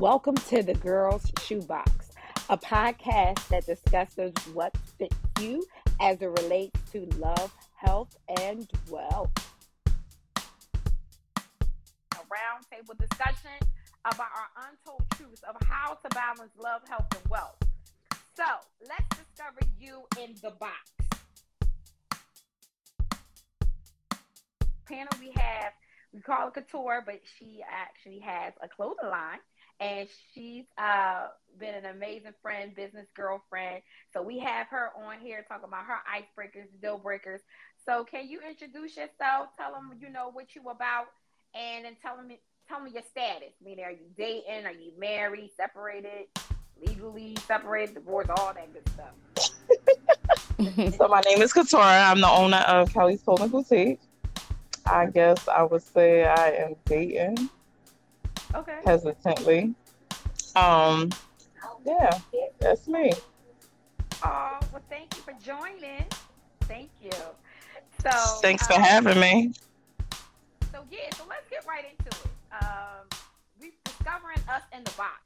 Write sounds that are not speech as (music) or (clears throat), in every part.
Welcome to the Girls Shoebox, a podcast that discusses what fits you as it relates to love, health, and wealth. A roundtable discussion about our untold truths of how to balance love, health, and wealth. So let's discover you in the box. Panel we have, we call it Couture, but she actually has a clothing line and she's uh, been an amazing friend, business girlfriend. So we have her on here talking about her icebreakers, deal breakers. So can you introduce yourself? Tell them you know what you about, and then tell them tell me your status. I mean, are you dating? Are you married? Separated? Legally separated? Divorced? All that good stuff. (laughs) so my name is Katora. I'm the owner of Kelly's Clothing Boutique. I guess I would say I am dating Okay. Hesitantly. Um, yeah, that's me. Oh, well, thank you for joining. Thank you. So, thanks for um, having me. So, yeah, so let's get right into it. Um, we discovering us in the box.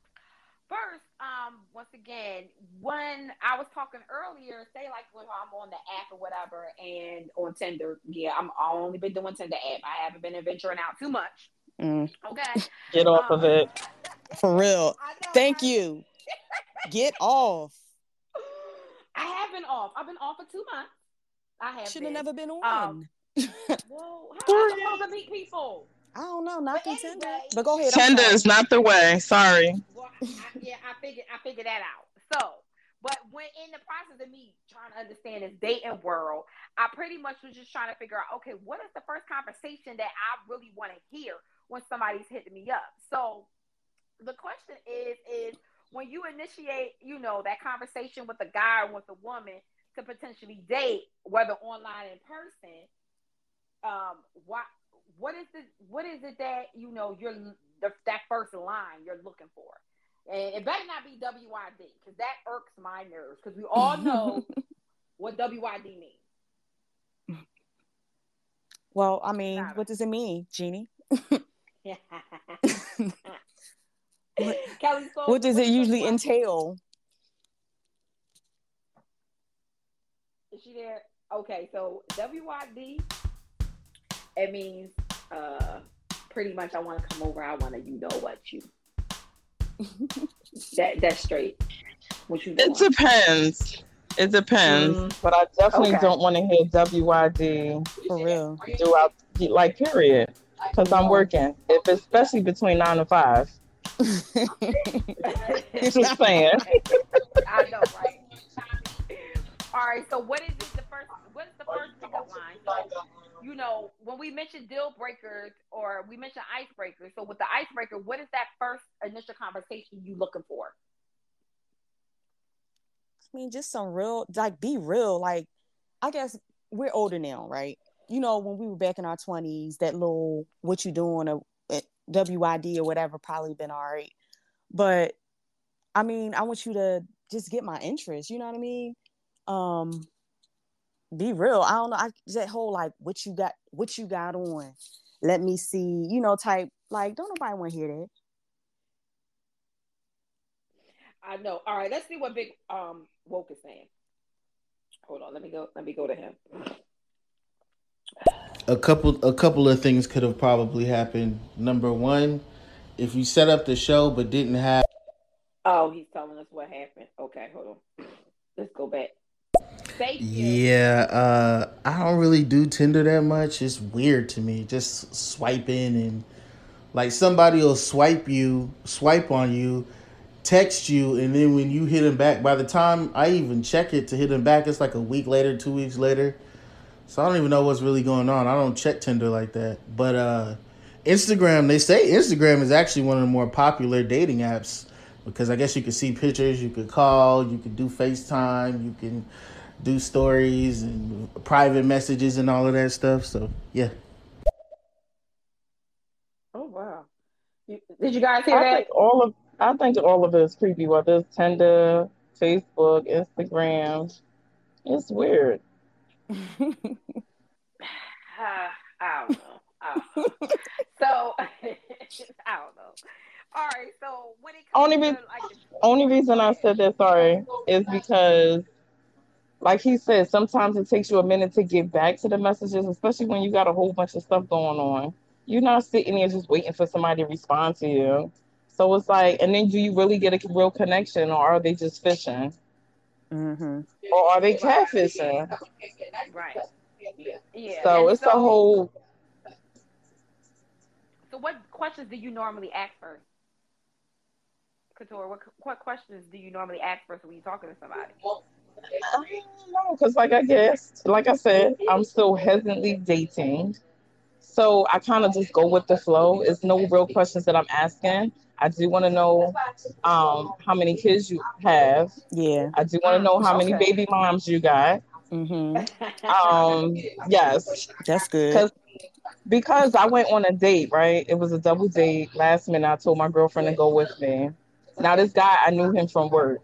First, um, once again, when I was talking earlier, say like when I'm on the app or whatever, and on Tinder, yeah, I'm I only been doing Tinder app. I haven't been venturing out too much. Mm. Okay. Get off um, of it. For real. Thank you. Get off. (laughs) I have been off. I've been off for two months. I have. Should have never been on. Um, (laughs) well, how am I supposed to meet people? I don't know, not but Tinder. But go ahead. Tinder is not the way. Sorry. Well, I, yeah, I figured I figured that out. So, but when in the process of me trying to understand this dating world, I pretty much was just trying to figure out, okay, what is the first conversation that I really want to hear? When somebody's hitting me up. So the question is, is when you initiate, you know, that conversation with a guy or with a woman to potentially date, whether online in person, um, what what is it? What is it that you know you're the, that first line you're looking for? And it better not be WYD because that irks my nerves because we all (laughs) know what WYD means. Well, I mean, what does it mean, Jeannie? (laughs) what, what does it usually entail? Is she there? Okay, so WYD, it means uh pretty much I want to come over. I want to, you know what you. (laughs) that that's straight. What you? It depends. It depends, mm but I definitely okay. don't want to hear WYD for real throughout, like period because I'm working. If especially between nine and five. (laughs) Just saying. I know, right? All right. So, what is it? The first. What is the first pickup line? you know, when we mention deal breakers or we mention icebreakers. So, with the icebreaker, what is that first initial conversation you looking for? I mean, just some real, like, be real. Like, I guess we're older now, right? You know, when we were back in our twenties, that little what you doing or eh, WID or whatever probably been all right. But I mean, I want you to just get my interest. You know what I mean? Um, be real. I don't know. I that whole like what you got, what you got on. Let me see. You know, type like don't nobody want to hear that. I know. All right, let's see what Big um Woke is saying. Hold on, let me go. Let me go to him a couple a couple of things could have probably happened. Number one, if you set up the show but didn't have Oh, he's telling us what happened. Okay, hold on. (sniffs) Let's go back. Yeah, uh, I don't really do Tinder that much. It's weird to me. Just swiping and like somebody will swipe you, swipe on you, text you, and then when you hit them back, by the time I even check it to hit them back, it's like a week later, two weeks later. So I don't even know what's really going on. I don't check Tinder like that. But uh, Instagram, they say Instagram is actually one of the more popular dating apps because I guess you can see pictures, you could call, you could do FaceTime, you can do stories and private messages and all of that stuff. So yeah. Oh wow! Did you guys hear I that? Think all of I think all of it is creepy. Whether it's Tinder, Facebook, Instagram, it's weird uh, (sighs) I don't know. I don't know. (laughs) so (laughs) I don't know. All right, so when it only to, like, (sighs) only reason I said that sorry is because like he said, sometimes it takes you a minute to get back to the messages, especially when you got a whole bunch of stuff going on. You're not sitting there just waiting for somebody to respond to you. So it's like, and then do you really get a real connection, or are they just fishing? Mm-hmm. Or are they catfishing? Right. Yeah. So and it's so, a whole. So, what questions do you normally ask first? Couture, what, what questions do you normally ask first when you're talking to somebody? I don't know, because like I guess, like I said, I'm still hesitantly dating. So I kind of just go with the flow. It's no real questions that I'm asking. I do want to know um, how many kids you have. Yeah. I do want to know how okay. many baby moms you got. Mm-hmm. Um, yes. That's good. Because I went on a date, right? It was a double date. Last minute, I told my girlfriend to go with me. Now, this guy, I knew him from work.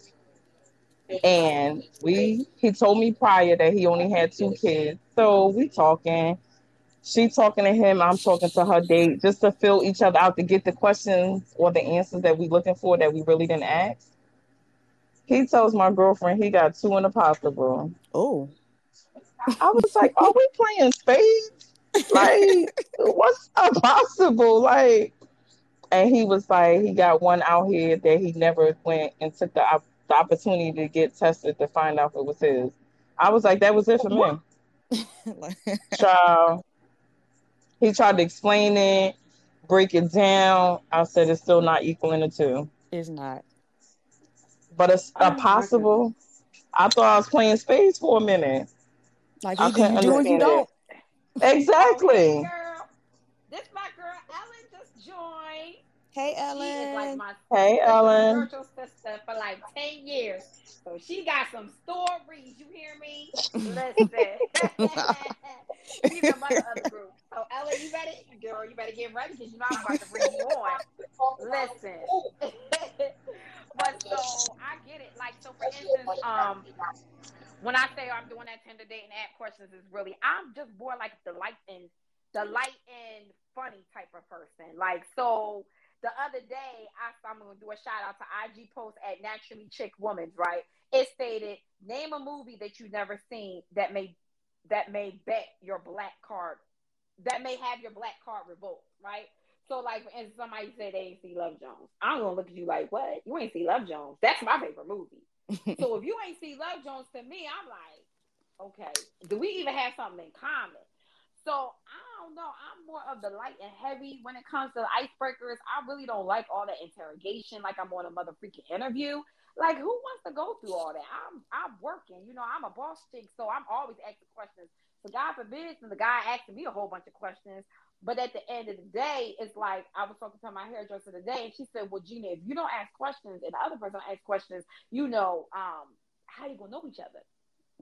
And we, he told me prior that he only had two kids. So we talking. She talking to him. I'm talking to her date just to fill each other out to get the questions or the answers that we looking for that we really didn't ask. He tells my girlfriend he got two in the possible. Oh. I was like, are we playing spades? Like, (laughs) what's possible? Like, and he was like, he got one out here that he never went and took the the opportunity to get tested to find out if it was his. I was like, that was it for me. (laughs) Child. He tried to explain it, break it down. I said it's still not equaling the two. It's not. But it's a possible. I thought I was playing spades for a minute. Like either you do or you don't. Exactly. This my girl Ellen just joined. Hey Ellen. She is like my hey Ellen. Spiritual sister for like ten years. So she got some stories. You hear me? (laughs) Listen. (laughs) Mother of group. (laughs) So you better, girl, you better get ready because you know I'm about to bring you on. Listen. (laughs) but so I get it. Like so, for instance, um, when I say I'm doing that Tinder date and ask questions, is really I'm just more like the light and the light and funny type of person. Like so the other day, I, I'm going to do a shout out to IG post at Naturally Chick Woman's, right? It stated, name a movie that you've never seen that may that may bet your black card, that may have your black card revoked, right? So, like, for instance, somebody said they ain't see Love Jones. I'm gonna look at you like, what? You ain't see Love Jones? That's my favorite movie. (laughs) so if you ain't see Love Jones, to me, I'm like, okay, do we even have something in common? So I don't know. I'm more of the light and heavy when it comes to icebreakers. I really don't like all that interrogation, like I'm on a mother freaking interview. Like who wants to go through all that? I'm I'm working, you know. I'm a boss chick, so I'm always asking questions. So God forbid, and the guy asking me a whole bunch of questions. But at the end of the day, it's like I was talking to my hairdresser today, and she said, "Well, Gina, if you don't ask questions and the other person asks questions, you know, um, how you gonna know each other?"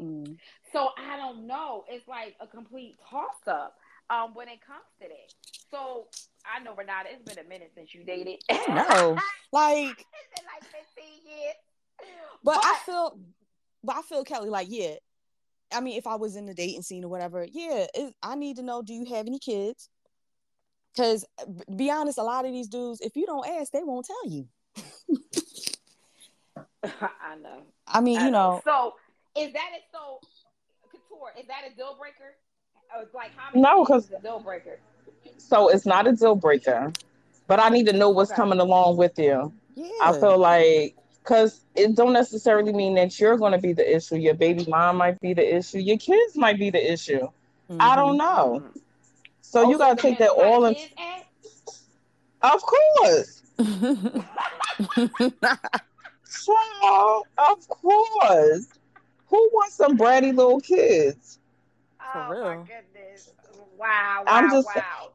Mm. So I don't know. It's like a complete toss up um, when it comes to that. So I know Renata, it's been a minute since you dated. no, (laughs) like it's been like fifteen years. But, but I feel, but I feel Kelly like yeah. I mean, if I was in the dating scene or whatever, yeah, it, I need to know: Do you have any kids? Because be honest, a lot of these dudes, if you don't ask, they won't tell you. (laughs) I know. I mean, I you know. know. So is that it? So, couture is that a deal breaker? Uh, like how many no, because deal breaker. So it's not a deal breaker, but I need to know what's okay. coming along with you. Yeah. I feel like because it don't necessarily mean that you're going to be the issue. Your baby mom might be the issue. Your kids might be the issue. Mm-hmm. I don't know. Mm-hmm. So oh, you got to take that all in. Of course. so, of course. Who wants some bratty little kids? For oh real. my goodness. Wow. wow I'm just wow.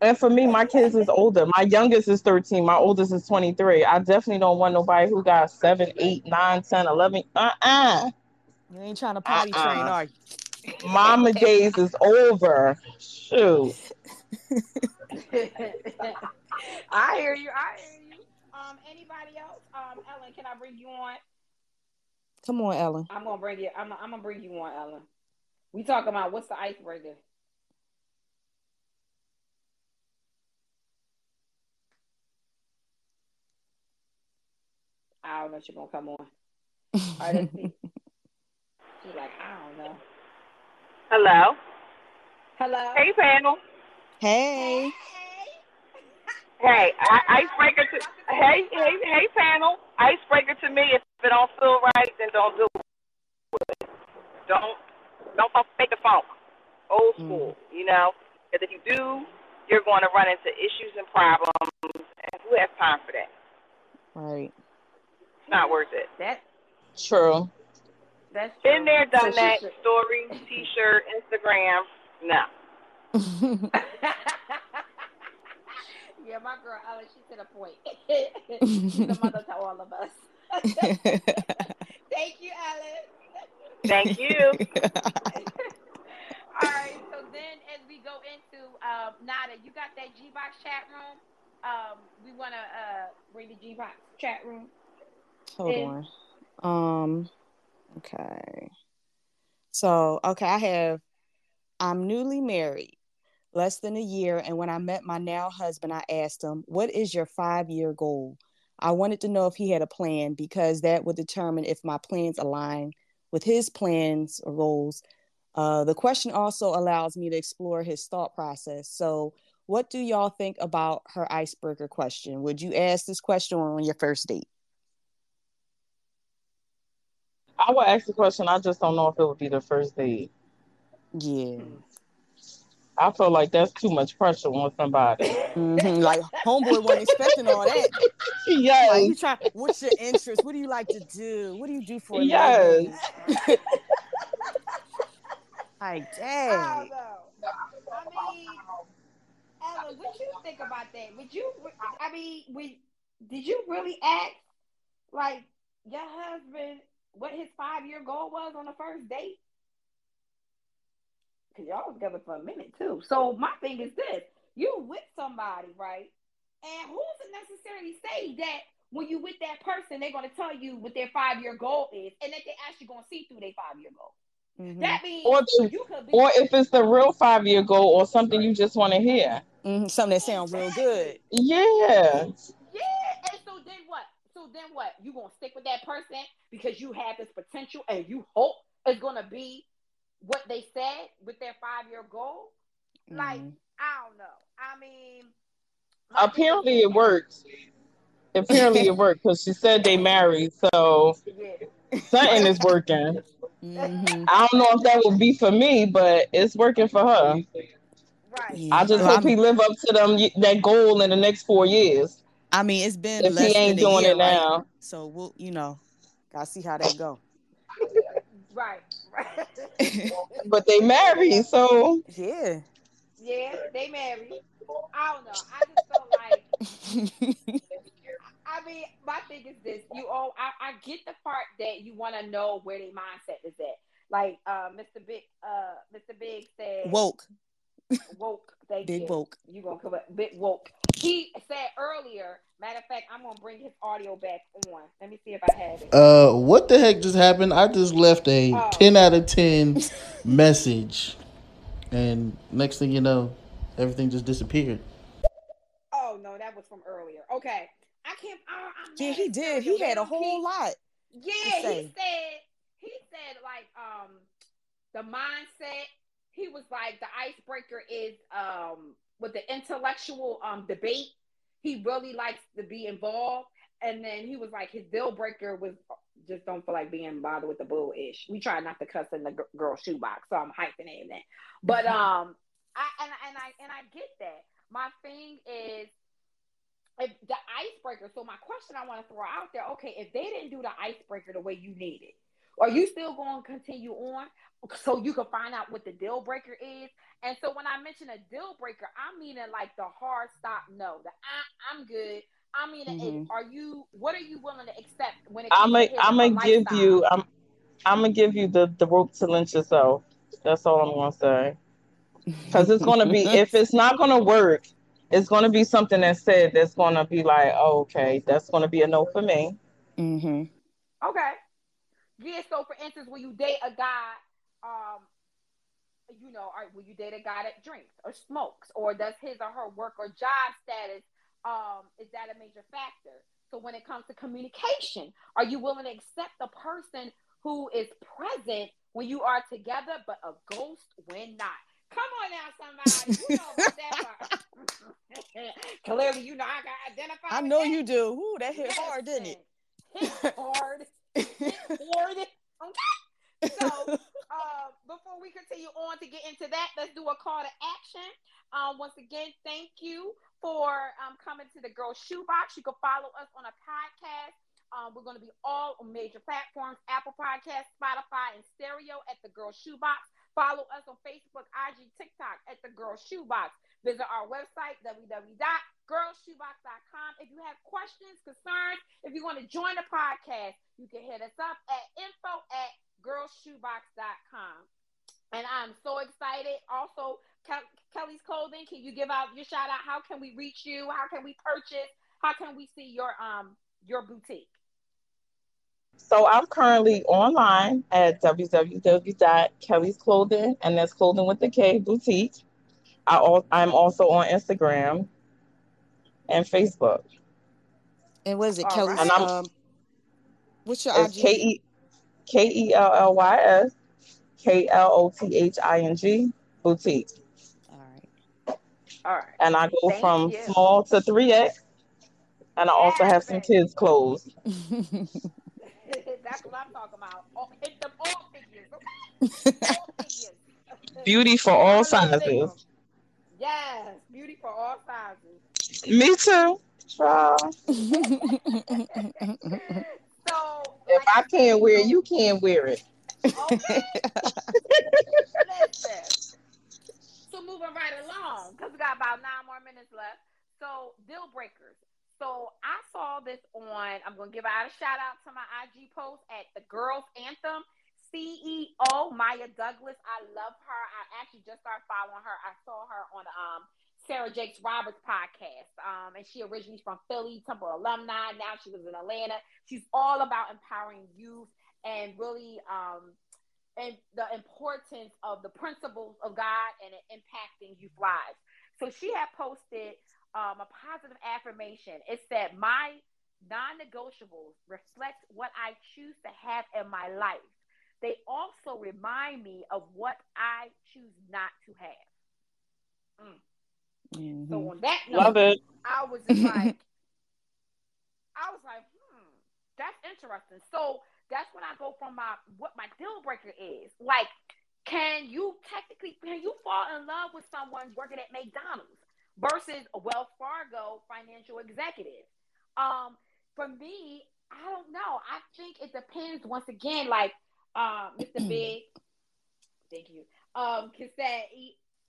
And for me, my kids is older. My youngest is 13. My oldest is 23. I definitely don't want nobody who got 7, 8, 9, 10, 11. Uh-uh. You ain't trying to potty uh-uh. train, are you? Mama days is over. Shoot. (laughs) I hear you. I hear you. Um, anybody else? Um, Ellen, can I bring you on? Come on, Ellen. I'm gonna bring you. I'm, I'm gonna bring you on, Ellen. We talking about what's the icebreaker? I don't know. If she's gonna come on. (laughs) All right, She's like, I don't know. Hello. Hello. Hey, panel. Hey. Hey, I, icebreaker to hey hey hey panel. Icebreaker to me. If it don't feel right, then don't do it. Don't don't fake the funk. Old school, mm. you know. Because if you do, you're going to run into issues and problems, and who has time for that? Right. It's not worth it. That true. That's true. been there, done so that. Story, T-shirt, Instagram. No. (laughs) yeah, my girl Ellen, she's to the point. (laughs) she's the mother to all of us. (laughs) Thank you, Ellen. Thank you. all right. So then, as we go into um, Nada, you got that G Box chat room. Um, we want to uh, bring the G Box chat room. Hold on. Um. Okay. So okay, I have. I'm newly married less than a year. And when I met my now husband, I asked him, What is your five year goal? I wanted to know if he had a plan because that would determine if my plans align with his plans or goals. Uh, the question also allows me to explore his thought process. So, what do y'all think about her icebreaker question? Would you ask this question on your first date? I would ask the question. I just don't know if it would be the first date. Yeah. I feel like that's too much pressure on somebody. Mm-hmm. Like homeboy wasn't expecting all that. Yes. Like, you try, what's your interest? What do you like to do? What do you do for a yes. (laughs) like, dang. I don't. I mean, Ella, what you think about that? Would you? I mean, would, did you really ask like your husband what his five year goal was on the first date? because y'all was together for a minute too. So my thing is this: you with somebody, right? And who's to necessarily say that when you with that person, they're going to tell you what their five year goal is, and that they actually going to see through their five year goal. Mm-hmm. That means or, the, you could be- or if it's the real five year goal or something you just want to hear. Mm-hmm. Something that sounds real good. Yeah. Yeah. And so then what? So then what? You gonna stick with that person because you have this potential and you hope it's gonna be what they said with their five year goal. Mm-hmm. Like, I don't know. I mean, apparently it works. Apparently it worked because she said they married, so yeah. something is working. Mm-hmm. I don't know if that would be for me, but it's working for her. Right. I just well, hope I'm... he live up to them that goal in the next four years. I mean, it's been if he ain't doing year, it now. Right? So we'll, you know, gotta see how that go. (laughs) Right. right. but they married, so yeah. Yeah, they married. I don't know. I just feel like I mean, my thing is this: you all, I, I get the part that you want to know where their mindset is at. Like uh, Mr. Big, uh, Mr. Big said, woke, woke. Thank Big you. woke. You gonna come up, big woke. He said earlier. Matter of fact, I'm gonna bring his audio back on. Let me see if I have it. Uh, what the heck just happened? I just left a oh. ten out of ten message, and next thing you know, everything just disappeared. Oh no, that was from earlier. Okay, I can't. I, yeah, he did. He had a whole lot. Yeah, he said. He said like um the mindset he was like the icebreaker is um with the intellectual um debate. He really likes to be involved. And then he was like his deal breaker was just don't feel like being bothered with the bull ish. We try not to cuss in the g- girl shoebox, so I'm hyphenating that. But mm-hmm. um, I and and I and I get that. My thing is if the icebreaker. So my question I want to throw out there, okay, if they didn't do the icebreaker the way you needed, are you still going to continue on so you can find out what the deal breaker is? And so when I mention a deal breaker, I'm meaning like the hard stop no. The I, am good. I mean, mm-hmm. are you? What are you willing to accept when it? I'm a, I'm gonna give you. I'm I'm gonna give you the the rope to lynch yourself. That's all I'm gonna say. Because it's gonna be if it's not gonna work, it's gonna be something that's said that's gonna be like, oh, okay, that's gonna be a no for me. Mm-hmm. Okay. Yeah, so for instance, when you date a guy, um, you know, or will you date a guy that drinks or smokes, or does his or her work or job status, um, is that a major factor? So when it comes to communication, are you willing to accept the person who is present when you are together, but a ghost when not? Come on now, somebody. You know about that part. (laughs) Clearly, you know I got identified. I know that. you do. Ooh, that hit hard, didn't it? Hit hard. Okay. So, (laughs) uh, before we continue on to get into that, let's do a call to action. Um, once again, thank you for um, coming to the Girl Shoebox. You can follow us on a podcast. Um, we're going to be all on major platforms Apple Podcasts, Spotify, and stereo at the Girl Shoebox. Follow us on Facebook, IG, TikTok at the Girl Shoebox. Visit our website, www.girlshoebox.com. If you have questions, concerns, if you want to join the podcast, you can hit us up at info at girlshoebox.com. And I'm so excited. Also, Kelly's Clothing, can you give out your shout out? How can we reach you? How can we purchase? How can we see your um your boutique? So I'm currently online at www.kelly's clothing, and that's clothing with the K boutique. I I'm also on Instagram and Facebook. And what is it, All Kelly's? right. And I'm- Um, what's your It's IG? K E K E L L Y S K L O T H I N G boutique, All right. All right. and I go Thank from you. small to three X, and I also have some kids clothes. (laughs) (laughs) That's what I'm talking about. All, hit them all figures, okay? All (laughs) figures. Beauty for all All of them. sizes. Yes, beauty for all sizes. Me (laughs) too. So If like I can't wear, it, you can't wear it. Okay. (laughs) So moving right along, because we got about nine more minutes left. So deal breakers. So I saw this on. I'm gonna give out a shout out to my IG post at the Girls Anthem CEO Maya Douglas. I love her. I actually just started following her. I saw her on um Sarah Jakes Roberts podcast. Um, and she originally from Philly, Temple alumni. Now she lives in Atlanta. She's all about empowering youth and really um and the importance of the principles of God and it impacting youth lives. So she had posted um, a positive affirmation. It said, "My non-negotiables reflect what I choose to have in my life. They also remind me of what I choose not to have." Mhm. So on that Love note, it. I was like, I was like, hmm, that's interesting. So that's when I go from my what my deal breaker is. Like, can you technically can you fall in love with someone working at McDonald's versus a Wells Fargo financial executive? Um, for me, I don't know. I think it depends once again, like um, Mr. (clears throat) Big, thank you. Um, can say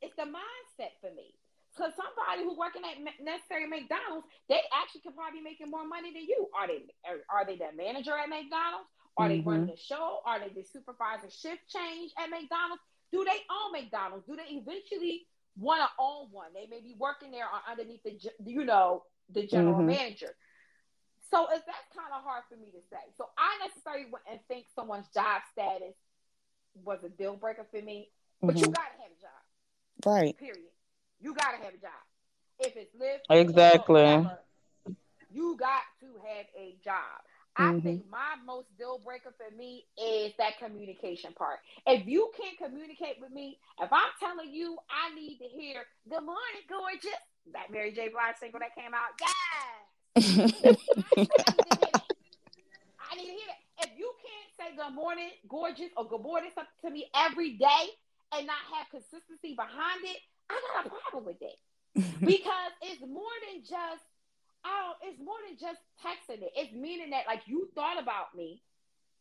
it's the mindset for me. Because somebody who's working at necessary McDonald's, they actually could probably be making more money than you. Are they? Are, are they the manager at McDonald's? Are they Mhm. running the show? Are they the supervisor shift change at McDonald's? Do they own McDonald's? Do they eventually want to own one? They may be working there or underneath the, you know, the general Mhm. manager. So is that kind of hard for me to say. So I necessarily wouldn't think someone's job status was a deal breaker for me. But you Mhm. gotta have a job. Right. Period. You gotta have a job. If it's live Exactly. whatever, you got to have a job. I Mhm. think my most deal breaker for me is that communication part. If you can't communicate with me, if I'm telling you I need to hear "Good morning, gorgeous," that Mary J. Blige single that came out, yes, (laughs) I need to hear that. If you can't say "Good morning, gorgeous" or "Good morning" something to me every day and not have consistency behind it, I got a problem with it because it's more than just oh, it's more than just texting it. It's meaning that like you thought about me,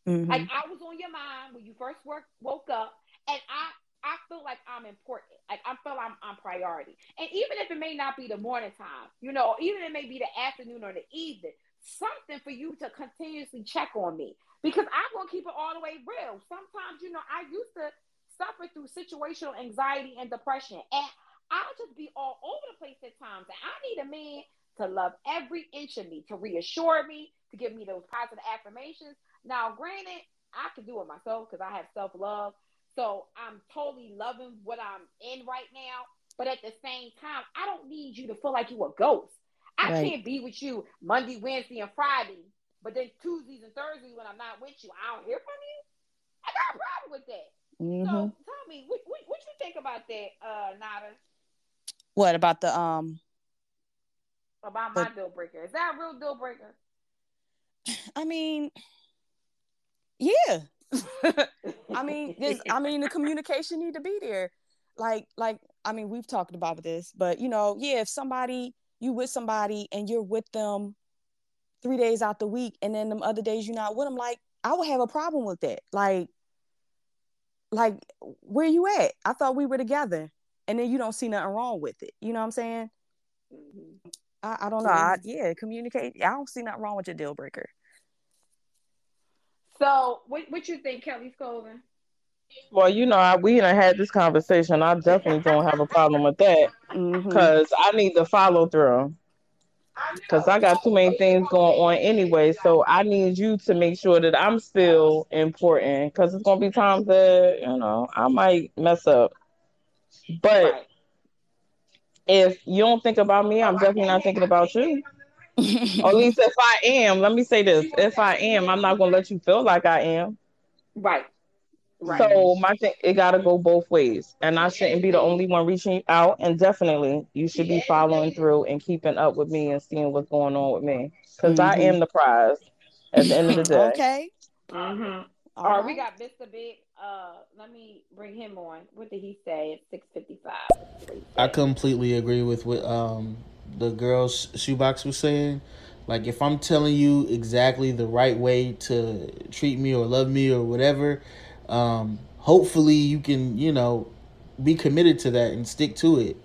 Mhm. like I was on your mind when you first work, woke up, and I I feel like I'm important. Like I feel I'm I'm priority. And even if it may not be the morning time, you know, even it may be the afternoon or the evening, something for you to continuously check on me because I'm gonna keep it all the way real. Sometimes, you know, I used to suffer through situational anxiety and depression, and I'll just be all over the place at times. And I need a man to love every inch of me, to reassure me, to give me those positive affirmations. Now, granted, I can do it myself because I have self love. So I'm totally loving what I'm in right now. But at the same time, I don't need you to feel like you a ghost. I Right. can't be with you Monday, Wednesday, and Friday, but then Tuesdays and Thursdays when I'm not with you, I don't hear from you. I got a problem with that. Hmm So tell me, what, what, what you think about that, uh, Nada, What about the um? about my deal breaker? Is that a real deal breaker? I mean, yeah. (laughs) I mean, there's, I mean, the communication need to be there. Like, like, I mean, we've talked about this, but you know, yeah, if somebody you with somebody and you're with them three days out the week, and then them other days you're not with them, like, I would have a problem with that. Like, like, where you at? I thought we were together, and then you don't see nothing wrong with it. You know what I'm saying? Mhm. I, I don't know. I, yeah, communicate. I don't see nothing wrong with your deal breaker. So, what, what you think, Kelly's Clothing? Well, you know, I, we done had this conversation. I definitely don't have a problem with that Mhm. because I need to follow through. Because I got too many things going on anyway. So I need you to make sure that I'm still important because it's going to be times that, you know, I might mess up. But if you don't think about me, I'm definitely not thinking about you. (laughs) Or at least if I am, let me say this if I am, I'm not going to let you feel like I am. Right. Right. So my thing, it gotta go both ways, and I shouldn't be the only one reaching out. And definitely, you should be following through and keeping up with me and seeing what's going on with me, because I Mhm. am the prize at the end of the day. okay. Mm-hmm. All All right, we got Mr. Big. Uh, let me bring him on. What did he say? It's six fifty-five. I completely agree with what um the girl's shoebox was saying. Like if I'm telling you exactly the right way to treat me or love me or whatever, um, hopefully you can, you know, be committed to that and stick to it.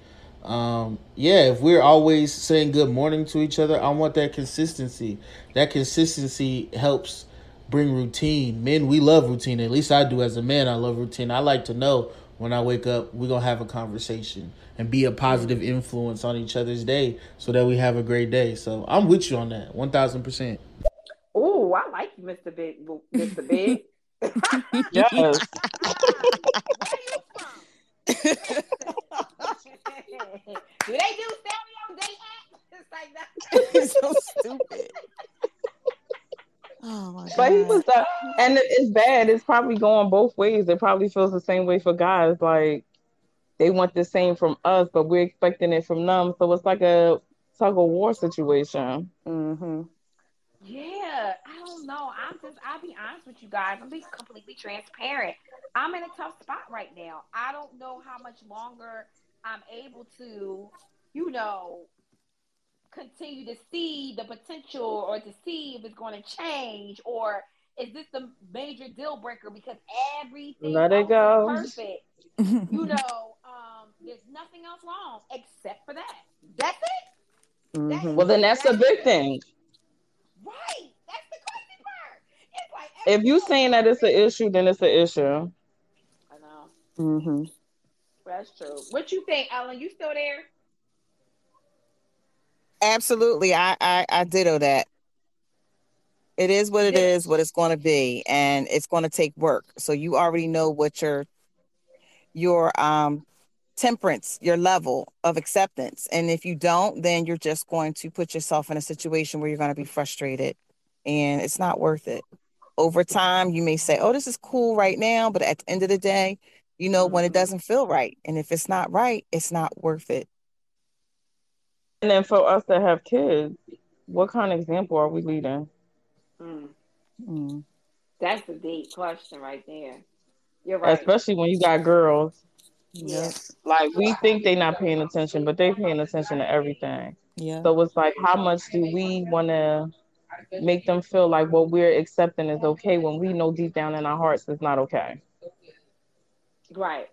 Um, yeah, if we're always saying good morning to each other, I want that consistency. That consistency helps bring routine. Men, we love routine. At least I do as a man. I love routine. I like to know when I wake up, we're gonna have a conversation and be a positive influence on each other's day so that we have a great day. So I'm with you on that, one thousand percent. Oh, I like you, Mr. Big. Mr. Big. Yes, Where you from? do they do stereo date act? It's like that. (laughs) It's so stupid. Oh my god. but he was the, and it's bad. It's probably going both ways. It probably feels the same way for guys. Like they want the same from us, but we're expecting it from them. So it's like a tug of war situation. hmm Yeah, I don't know. I'm just, I'll be honest with you guys. I'm being completely transparent. I'm in a tough spot right now. I don't know how much longer I'm able to, you know, continue to see the potential or to see if it's going to change or is this the major deal breaker because everything Let it go. perfect. (laughs) You know, um, there's nothing else wrong except for that. That's it. Mhm. Well, then that's a big thing. Right. That's the crazy part. It's like If you everything saying that it's an issue, then it's an issue. I know. Mhm. That's true. What you think, Ellen? You still there? Absolutely. I, I, I ditto that. It is what it is, what it's going to be, and it's going to take work. So you already know what your your um temperance, your level of acceptance. And if you don't, then you're just going to put yourself in a situation where you're going to be frustrated and it's not worth it. Over time, you may say, "Oh, this is cool right now," but at the end of the day, you know when it Mhm. doesn't feel right. And if it's not right, it's not worth it. And then for us to have kids, what kind of example are we leading? Mm. Mm. That's a deep question right there. You're right. Especially when you got girls. yeah. Like we think they're not paying attention, but they're paying attention to everything. Yeah. So it's like, how much do we want to make them feel like what we're accepting is okay when we know deep down in our hearts it's not okay? Right.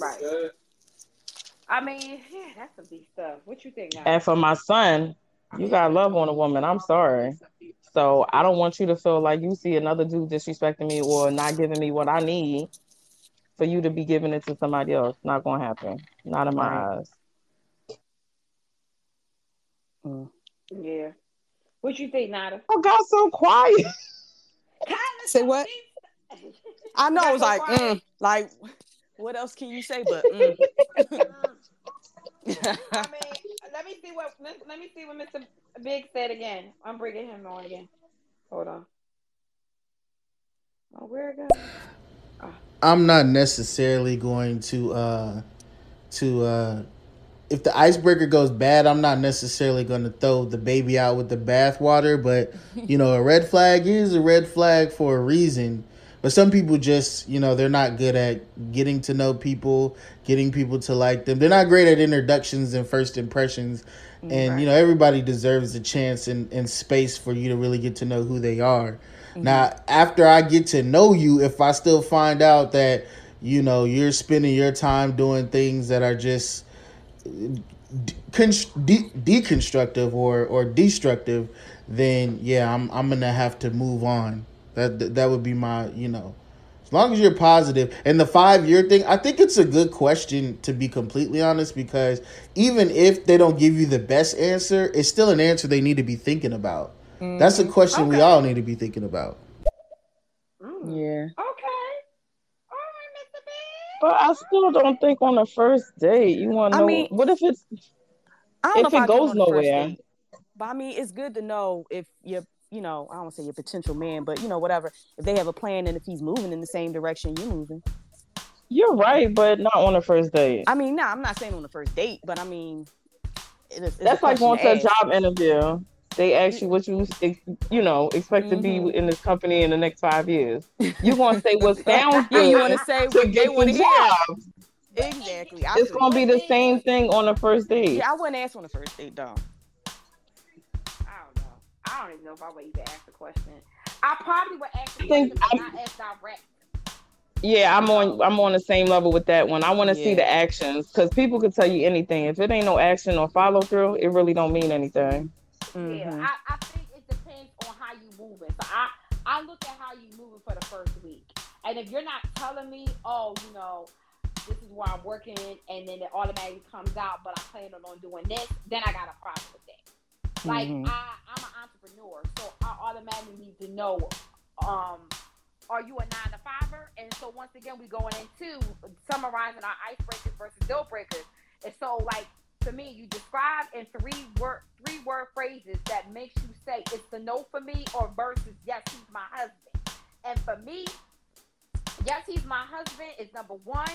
Right. I mean, yeah, that's some deep stuff. What you think now? And for my son, you got love on a woman. I'm sorry. So I don't want you to feel like you see another dude disrespecting me or not giving me what I need for you to be giving it to somebody else. Not gonna happen. Not in my Right. eyes. Mm. Yeah. What you think, Nada? I got so quiet. Say what? I know. Got I was so like, mm, like, what else can you say? But mm. (laughs) I mean, let me see what let, let me see what Mr. Big said again. I'm bringing him on again. Hold on. Oh, where it go? Oh. I'm not necessarily going to uh to uh if the icebreaker goes bad, I'm not necessarily going to throw the baby out with the bathwater, but you know, a red flag is a red flag for a reason. But some people just, you know, they're not good at getting to know people, getting people to like them. They're not great at introductions and first impressions. And, right. you know, everybody deserves a chance and, and space for you to really get to know who they are. Mm-hmm. Now, after I get to know you, if I still find out that, you know, you're spending your time doing things that are just de- deconstructive or, or destructive, then yeah, I'm I'm gonna have to move on. That that would be my, you know, as long as you're positive. And the five year thing, I think it's a good question to be completely honest, because even if they don't give you the best answer, it's still an answer they need to be thinking about. Mm-hmm. That's a question okay. we all need to be thinking about. Mm. Yeah. But I still don't think on the first date you want to know. Mean, what if it's if, if it goes nowhere? But I mean, it's good to know if you're you know, I don't say your potential man, but you know, whatever. If they have a plan and if he's moving in the same direction you're moving. You're right, but not on the first date. I mean, no, nah, I'm not saying on the first date, but I mean, it's, that's like going to a job interview. They ask you what you, you know, expect mm-hmm. to be mm-hmm. in this company in the next five years. You want to say what (laughs) sounds good. you want to say what they want to hear. Exactly. I it's gonna be the same thing on the first date. Yeah, I wouldn't ask on the first date though. I don't know. I don't even know if I would even ask the question. I probably would ask the question, but not ask direct. Yeah, I'm on. I'm on the same level with that one. I want to yeah. see the actions because people could tell you anything. If it ain't no action or follow through, it really don't mean anything. Mm-hmm. Yeah, I, I think it depends on how you moving. So I I look at how you moving for the first week, and if you're not telling me, oh, you know, this is where I'm working, and then it automatically comes out, but I'm planning on doing this, then I got a problem with that. Like mm-hmm. I, I'm an entrepreneur, so I automatically need to know, um, are you a nine to fiver? And so once again, we going into summarizing our icebreakers versus deal breakers. And so like to me, you describe in three word three word phrases that makes you say it's the no for me or versus yes, he's my husband. And for me, yes, he's my husband is number one,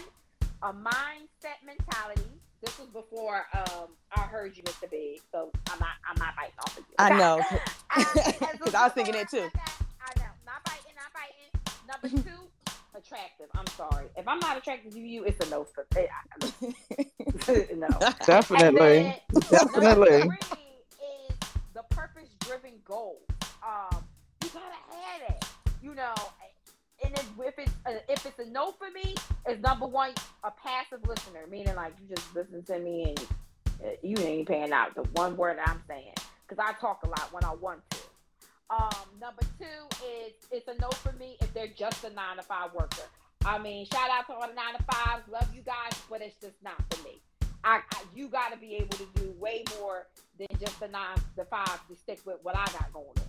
a mindset mentality. This was before um, I heard you, Mr. Big. So I'm not I'm not biting off of you. I know. (laughs) Because (laughs) I was thinking it too. I know. Not biting, not biting. Number (laughs) two, attractive. I'm sorry. If I'm not attracted to you, it's a no for me. (laughs) no. Definitely. Definitely. Number three is the purpose driven goal. Um, you gotta have it. You know, and if, if it's a, if it's a no for me, it's number one a passive listener, meaning like you just listen to me and uh, you ain't paying out the one word I'm saying because I talk a lot when I want to. Um, number two is it's a no for me if they're just a nine to five worker. I mean, shout out to all the nine to fives, love you guys, but it's just not for me. I, I you got to be able to do way more than just the nine the five to stick with what I got going on.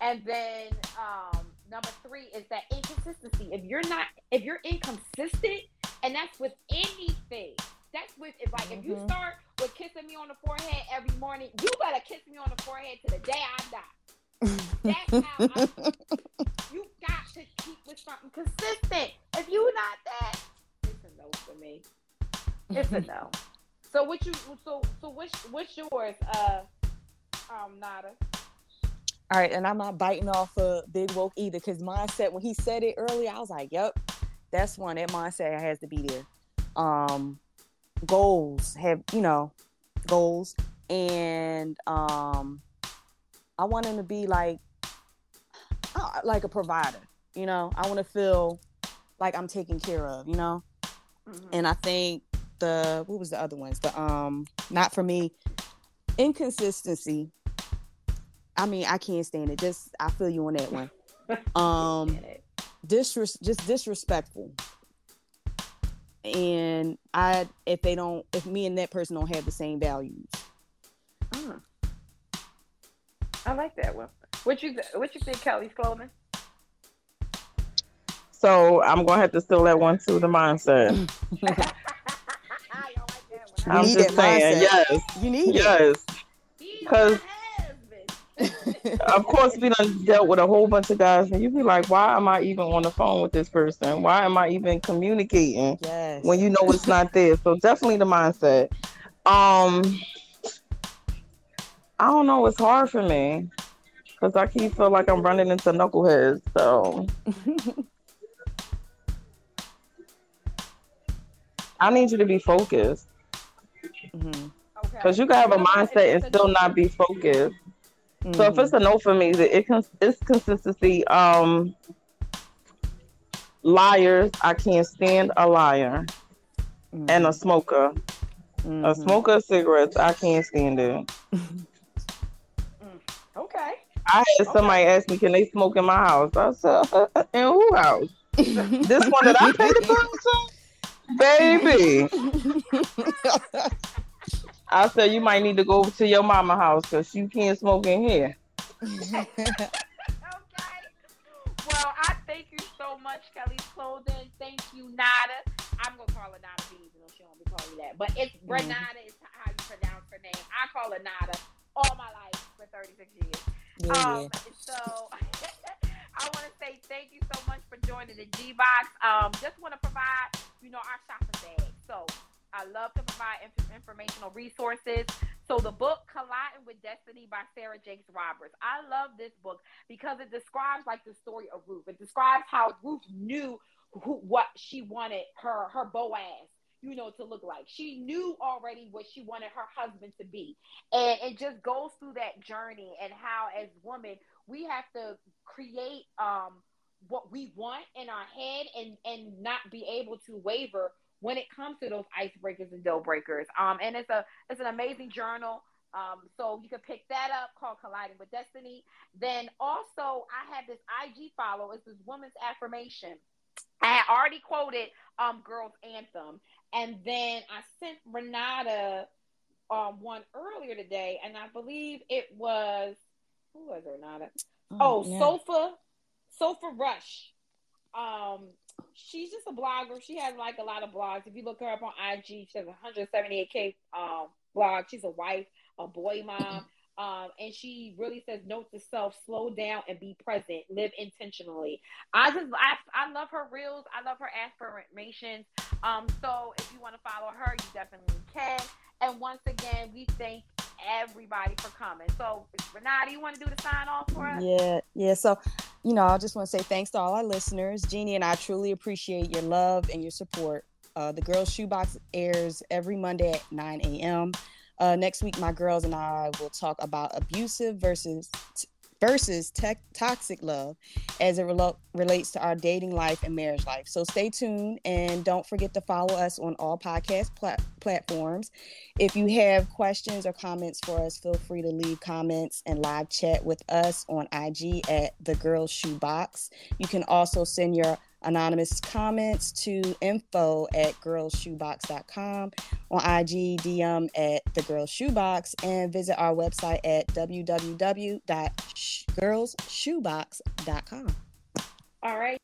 And then um, number three is that inconsistency. If you're not, if you're inconsistent, and that's with anything. That's with if like mm-hmm. if you mm-hmm. start with kissing me on the forehead every morning, you better kiss me on the forehead to the day I die. That's how I, you got to keep with something consistent. If you not that, it's a no for me. It's a no. So what you so so what's what's yours, uh um Nada? All right, and I'm not biting off of Big Woke either because mindset when he said it earlier, I was like, "Yep, that's one. That mindset has to be there." Um, goals have you know goals, and um, I want him to be like uh, like a provider. You know, I want to feel like I'm taken care of. You know, mm-hmm. and I think the what was the other ones? The um, not for me, inconsistency I mean, I can't stand it. Just I feel you on that one. (laughs) Um, disres- just disrespectful. And I, if they don't, if me and that person don't have the same values. Mm. I like that one. What you what you think, Kelly's clothing? So I'm gonna have to steal that one to The mindset. (laughs) I'm just saying, mindset. yes. You need yes. Because of course, we done dealt with a whole bunch of guys, and you be like, "Why am I even on the phone with this person? Why am I even communicating yes. when you know it's not there?" So definitely the mindset. Um, I don't know. It's hard for me because I keep feel like I'm running into knuckleheads. So I need you to be focused Mhm. because you can have a mindset and still not be focused. So if it's a no for me, it it's consistency. Um, liars, I can't stand a liar, and a smoker. A Mhm. smoker of cigarettes, I can't stand it. (laughs) Okay. I had somebody ask me, "Can they smoke in my house?" I said, (laughs) "In who house? This one that I paid the bill to, baby." (laughs) I said, "You might need to go over to your mama house because you can't smoke in here." Okay. (laughs) Well, I thank you so much, Kelly's Clothing. Thank you, Nada. I'm gonna call her Nada B, even though she don't be calling me that. But it's mm-hmm. Renata is how you pronounce her name. I call her Nada all my life 36 years. yeah, Um, so (laughs) I want to say thank you so much for joining the G Box. Um, just want to provide, you know, our shopping bag. So I love to provide inf- informational resources. So the book Colliding with Destiny by Sarah Jakes Roberts. I love this book because it describes like the story of Ruth. It describes how Ruth knew who, what she wanted her her Boaz, you know, to look like. She knew already what she wanted her husband to be. And it just goes through that journey and how as women we have to create um what we want in our head and and not be able to waver when it comes to those icebreakers and deal breakers. Um and it's a it's an amazing journal. Um so you can pick that up called colliding with destiny. Then also i have this ig follow. It's this woman's affirmation. I already quoted um girls anthem and then i sent renata um one earlier today, and I believe it was who was Renata? Nada? Oh, yeah. Sofa, Sofa Rush. Um, she's just a blogger. She has like a lot of blogs. If you look her up on IG, she has 178k um blog. She's a wife, a boy mom. (clears throat) Um, and she really says note to self, slow down and be present, live intentionally. I just I, I love her reels, I love her affirmations. Um, so if you want to follow her, you definitely can. And once again, we thank everybody for coming. So, Renata, you want to do the sign off for us? Yeah, yeah. So, you know, I just want to say thanks to all our listeners. Jeannie and I truly appreciate your love and your support. Uh, the Girls Shoebox airs every Monday at 9 a.m. Uh, next week, my girls and I will talk about abusive versus versus tech, toxic love as it relates to our dating life and marriage life. So stay tuned and don't forget to follow us on all podcast plat- platforms. If you have questions or comments for us, feel free to leave comments and live chat with us on IG at the Girls Shoebox. You can also send your anonymous comments to info at girlsshoebox.com on IG DM at the Girls Shoebox and visit our website at www.girlsshoebox.com. All right.